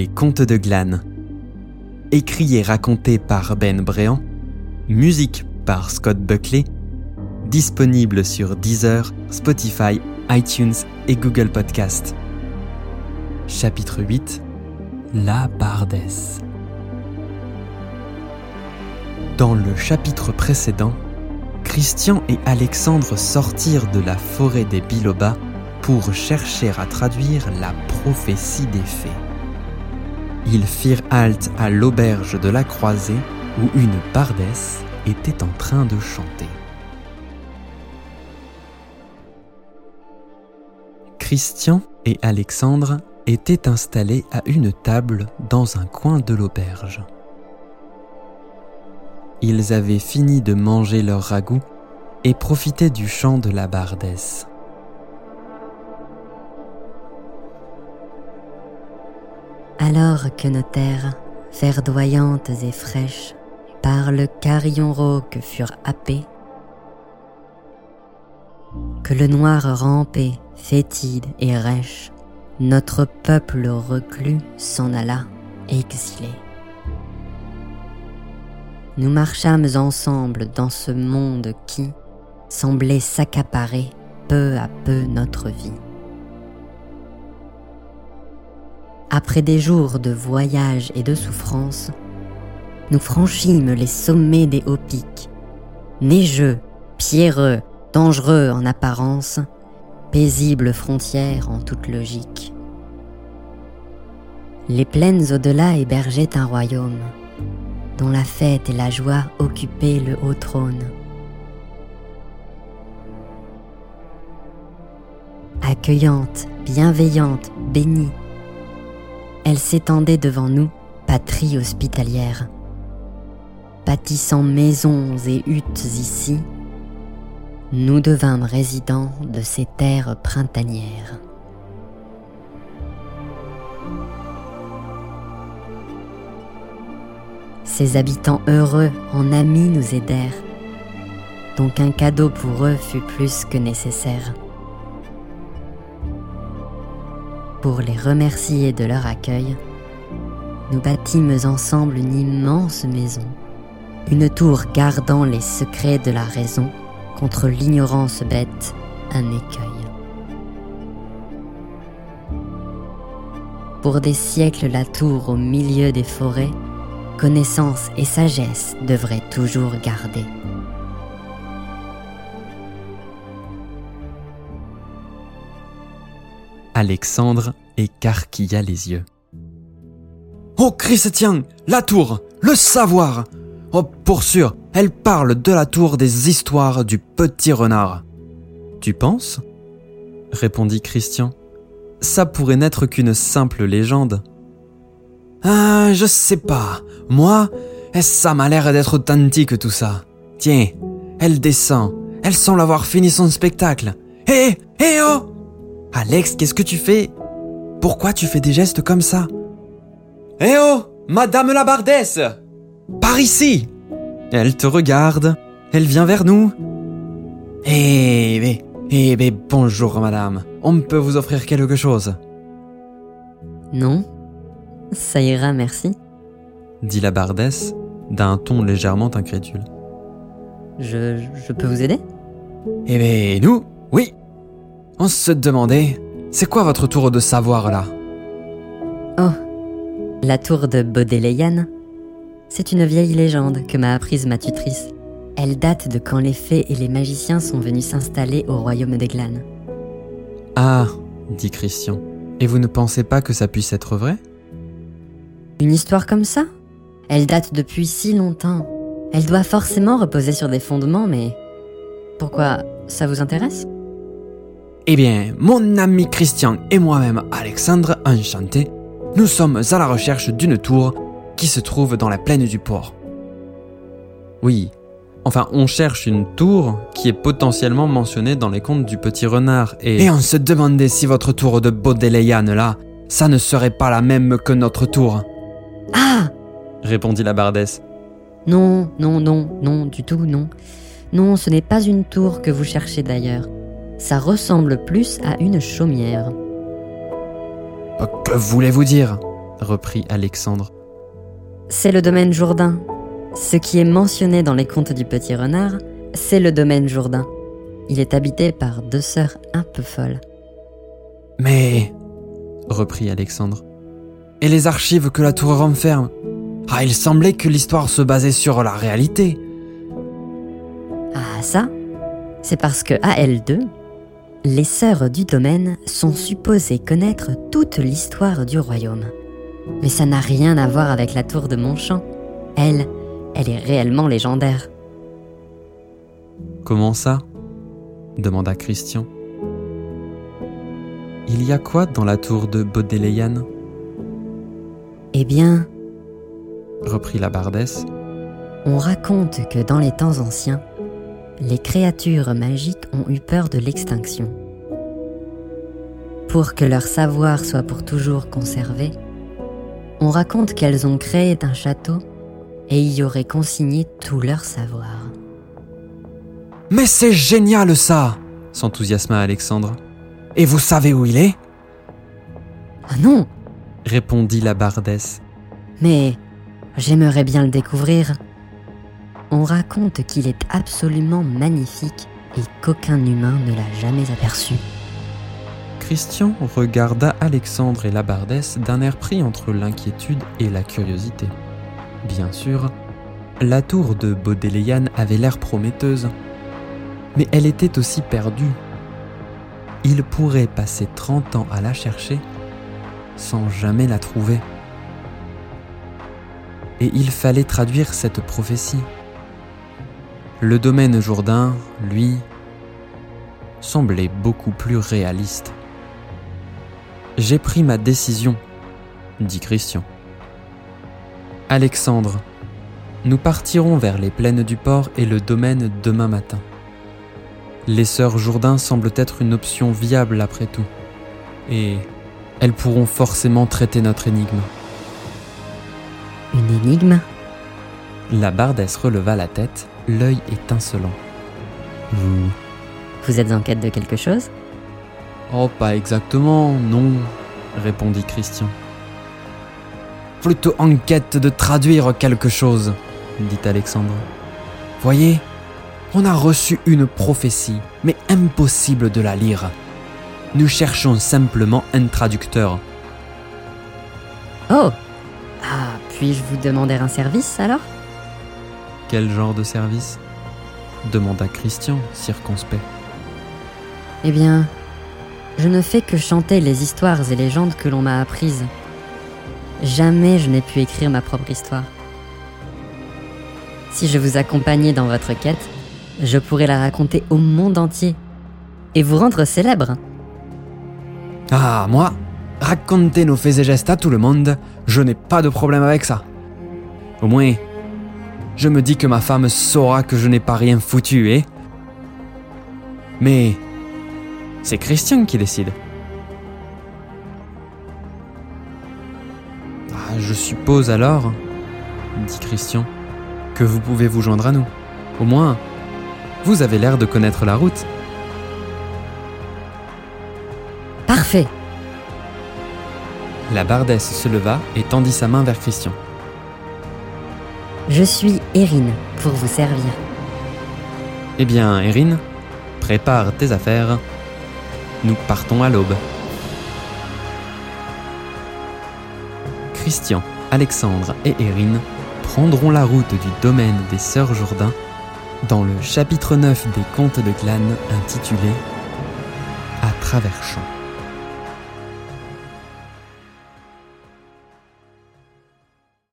Les Contes de Glane. Écrit et raconté par Ben Bréant. Musique par Scott Buckley. Disponible sur Deezer, Spotify, iTunes et Google Podcast. Chapitre 8 La Bardesse. Dans le chapitre précédent, Christian et Alexandre sortirent de la forêt des Bilobas pour chercher à traduire la prophétie des fées. Ils firent halte à l'auberge de la Croisée où une bardesse était en train de chanter. Christian et Alexandre étaient installés à une table dans un coin de l'auberge. Ils avaient fini de manger leur ragoût et profitaient du chant de la bardesse. Alors que nos terres, verdoyantes et fraîches, par le carillon rauque furent happées, que le noir rampé, fétide et rêche, notre peuple reclus s'en alla exilé. Nous marchâmes ensemble dans ce monde qui semblait s'accaparer peu à peu notre vie. Après des jours de voyage et de souffrance, nous franchîmes les sommets des hauts pics, neigeux, pierreux, dangereux en apparence, paisibles frontières en toute logique. Les plaines au-delà hébergeaient un royaume, dont la fête et la joie occupaient le haut trône. Accueillante, bienveillante, bénie, elle s'étendait devant nous, patrie hospitalière. Bâtissant maisons et huttes ici, nous devînmes résidents de ces terres printanières. Ces habitants heureux en amis nous aidèrent, donc un cadeau pour eux fut plus que nécessaire. Pour les remercier de leur accueil, nous bâtîmes ensemble une immense maison, une tour gardant les secrets de la raison contre l'ignorance bête, un écueil. Pour des siècles la tour au milieu des forêts, connaissance et sagesse devraient toujours garder. Alexandre écarquilla les yeux. Oh Christian, la tour, le savoir Oh pour sûr, elle parle de la tour des histoires du petit renard. Tu penses? répondit Christian. Ça pourrait n'être qu'une simple légende. Ah, je sais pas. Moi, ça m'a l'air d'être authentique tout ça. Tiens, elle descend. Elle semble avoir fini son spectacle. Hé, hé oh Alex, qu'est-ce que tu fais? Pourquoi tu fais des gestes comme ça? Eh oh Madame la Bardesse Par ici! Elle te regarde, elle vient vers nous. Eh, mais, eh, mais bonjour madame, on peut vous offrir quelque chose? Non. Ça ira, merci. dit la Bardesse d'un ton légèrement incrédule. Je, je peux vous aider? Eh ben nous, oui On se demandait, c'est quoi votre tour de savoir là? Oh, la tour de Baudelaire C'est une vieille légende que m'a apprise ma tutrice. Elle date de quand les fées et les magiciens sont venus s'installer au royaume des glanes. Ah, dit Christian. Et vous ne pensez pas que ça puisse être vrai? Une histoire comme ça? Elle date depuis si longtemps. Elle doit forcément reposer sur des fondements, mais... Pourquoi Ça vous intéresse? Eh bien, mon ami Christian et moi-même Alexandre, enchanté, nous sommes à la recherche d'une tour qui se trouve dans la plaine du port. Oui, enfin on cherche une tour qui est potentiellement mentionnée dans les contes du petit renard et... Et on se demandait si votre tour de Baudelaire là, ça ne serait pas la même que notre tour, Ah répondit la bardesse. Non, non, non, non, du tout, non. Non, ce n'est pas une tour que vous cherchez d'ailleurs. Ça ressemble plus à une chaumière. Que voulez-vous dire? reprit Alexandre. C'est le domaine Jourdain. Ce qui est mentionné dans les contes du petit renard, c'est le domaine Jourdain. Il est habité par deux sœurs un peu folles. Mais, reprit Alexandre, et les archives que la tour renferme? Ah, il semblait que l'histoire se basait sur la réalité. Ah ça? C'est parce que à L2, les sœurs du domaine sont supposées connaître toute l'histoire du royaume. Mais ça n'a rien à voir avec la tour de Montchamp. Elle, elle est réellement légendaire. Comment ça? demanda Christian. Il y a quoi dans la tour de Baudelaire Eh bien, reprit la bardesse. on raconte que dans les temps anciens, les créatures magiques ont eu peur de l'extinction. Pour que leur savoir soit pour toujours conservé, on raconte qu'elles ont créé un château et y auraient consigné tout leur savoir. Mais c'est génial ça s'enthousiasma Alexandre. Et vous savez où il est? Ah non, répondit la bardesse. mais j'aimerais bien le découvrir. On raconte qu'il est absolument magnifique et qu'aucun humain ne l'a jamais aperçu. Christian regarda Alexandre et la d'un air pris entre l'inquiétude et la curiosité. Bien sûr, la tour de Baudelaire avait l'air prometteuse, mais elle était aussi perdue. Il pourrait passer 30 ans à la chercher sans jamais la trouver. Et il fallait traduire cette prophétie. Le domaine Jourdain, lui, semblait beaucoup plus réaliste. J'ai pris ma décision, dit Christian. Alexandre, nous partirons vers les plaines du port et le domaine demain matin. Les sœurs Jourdain semblent être une option viable après tout, et elles pourront forcément traiter notre énigme. Une énigme? La bardesse releva la tête, l'œil étincelant. Vous Vous êtes en quête de quelque chose? Oh, pas exactement, non, répondit Christian. Plutôt en quête de traduire quelque chose, dit Alexandre. Voyez, on a reçu une prophétie, mais impossible de la lire. Nous cherchons simplement un traducteur. Oh Ah, puis-je vous demander un service alors? Quel genre de service? demanda Christian, circonspect. Eh bien, je ne fais que chanter les histoires et légendes que l'on m'a apprises. Jamais je n'ai pu écrire ma propre histoire. Si je vous accompagnais dans votre quête, je pourrais la raconter au monde entier et vous rendre célèbre. Ah, moi, raconter nos faits et gestes à tout le monde, je n'ai pas de problème avec ça. Au moins, je me dis que ma femme saura que je n'ai pas rien foutu, eh? Mais c'est Christian qui décide. Ah, je suppose alors, dit Christian, que vous pouvez vous joindre à nous. Au moins, vous avez l'air de connaître la route. Parfait. La bardesse se leva et tendit sa main vers Christian. Je suis Erin pour vous servir. Eh bien, Erin, prépare tes affaires. Nous partons à l'aube. Christian, Alexandre et Erin prendront la route du domaine des Sœurs Jourdain dans le chapitre 9 des Contes de Glane intitulé À travers champs.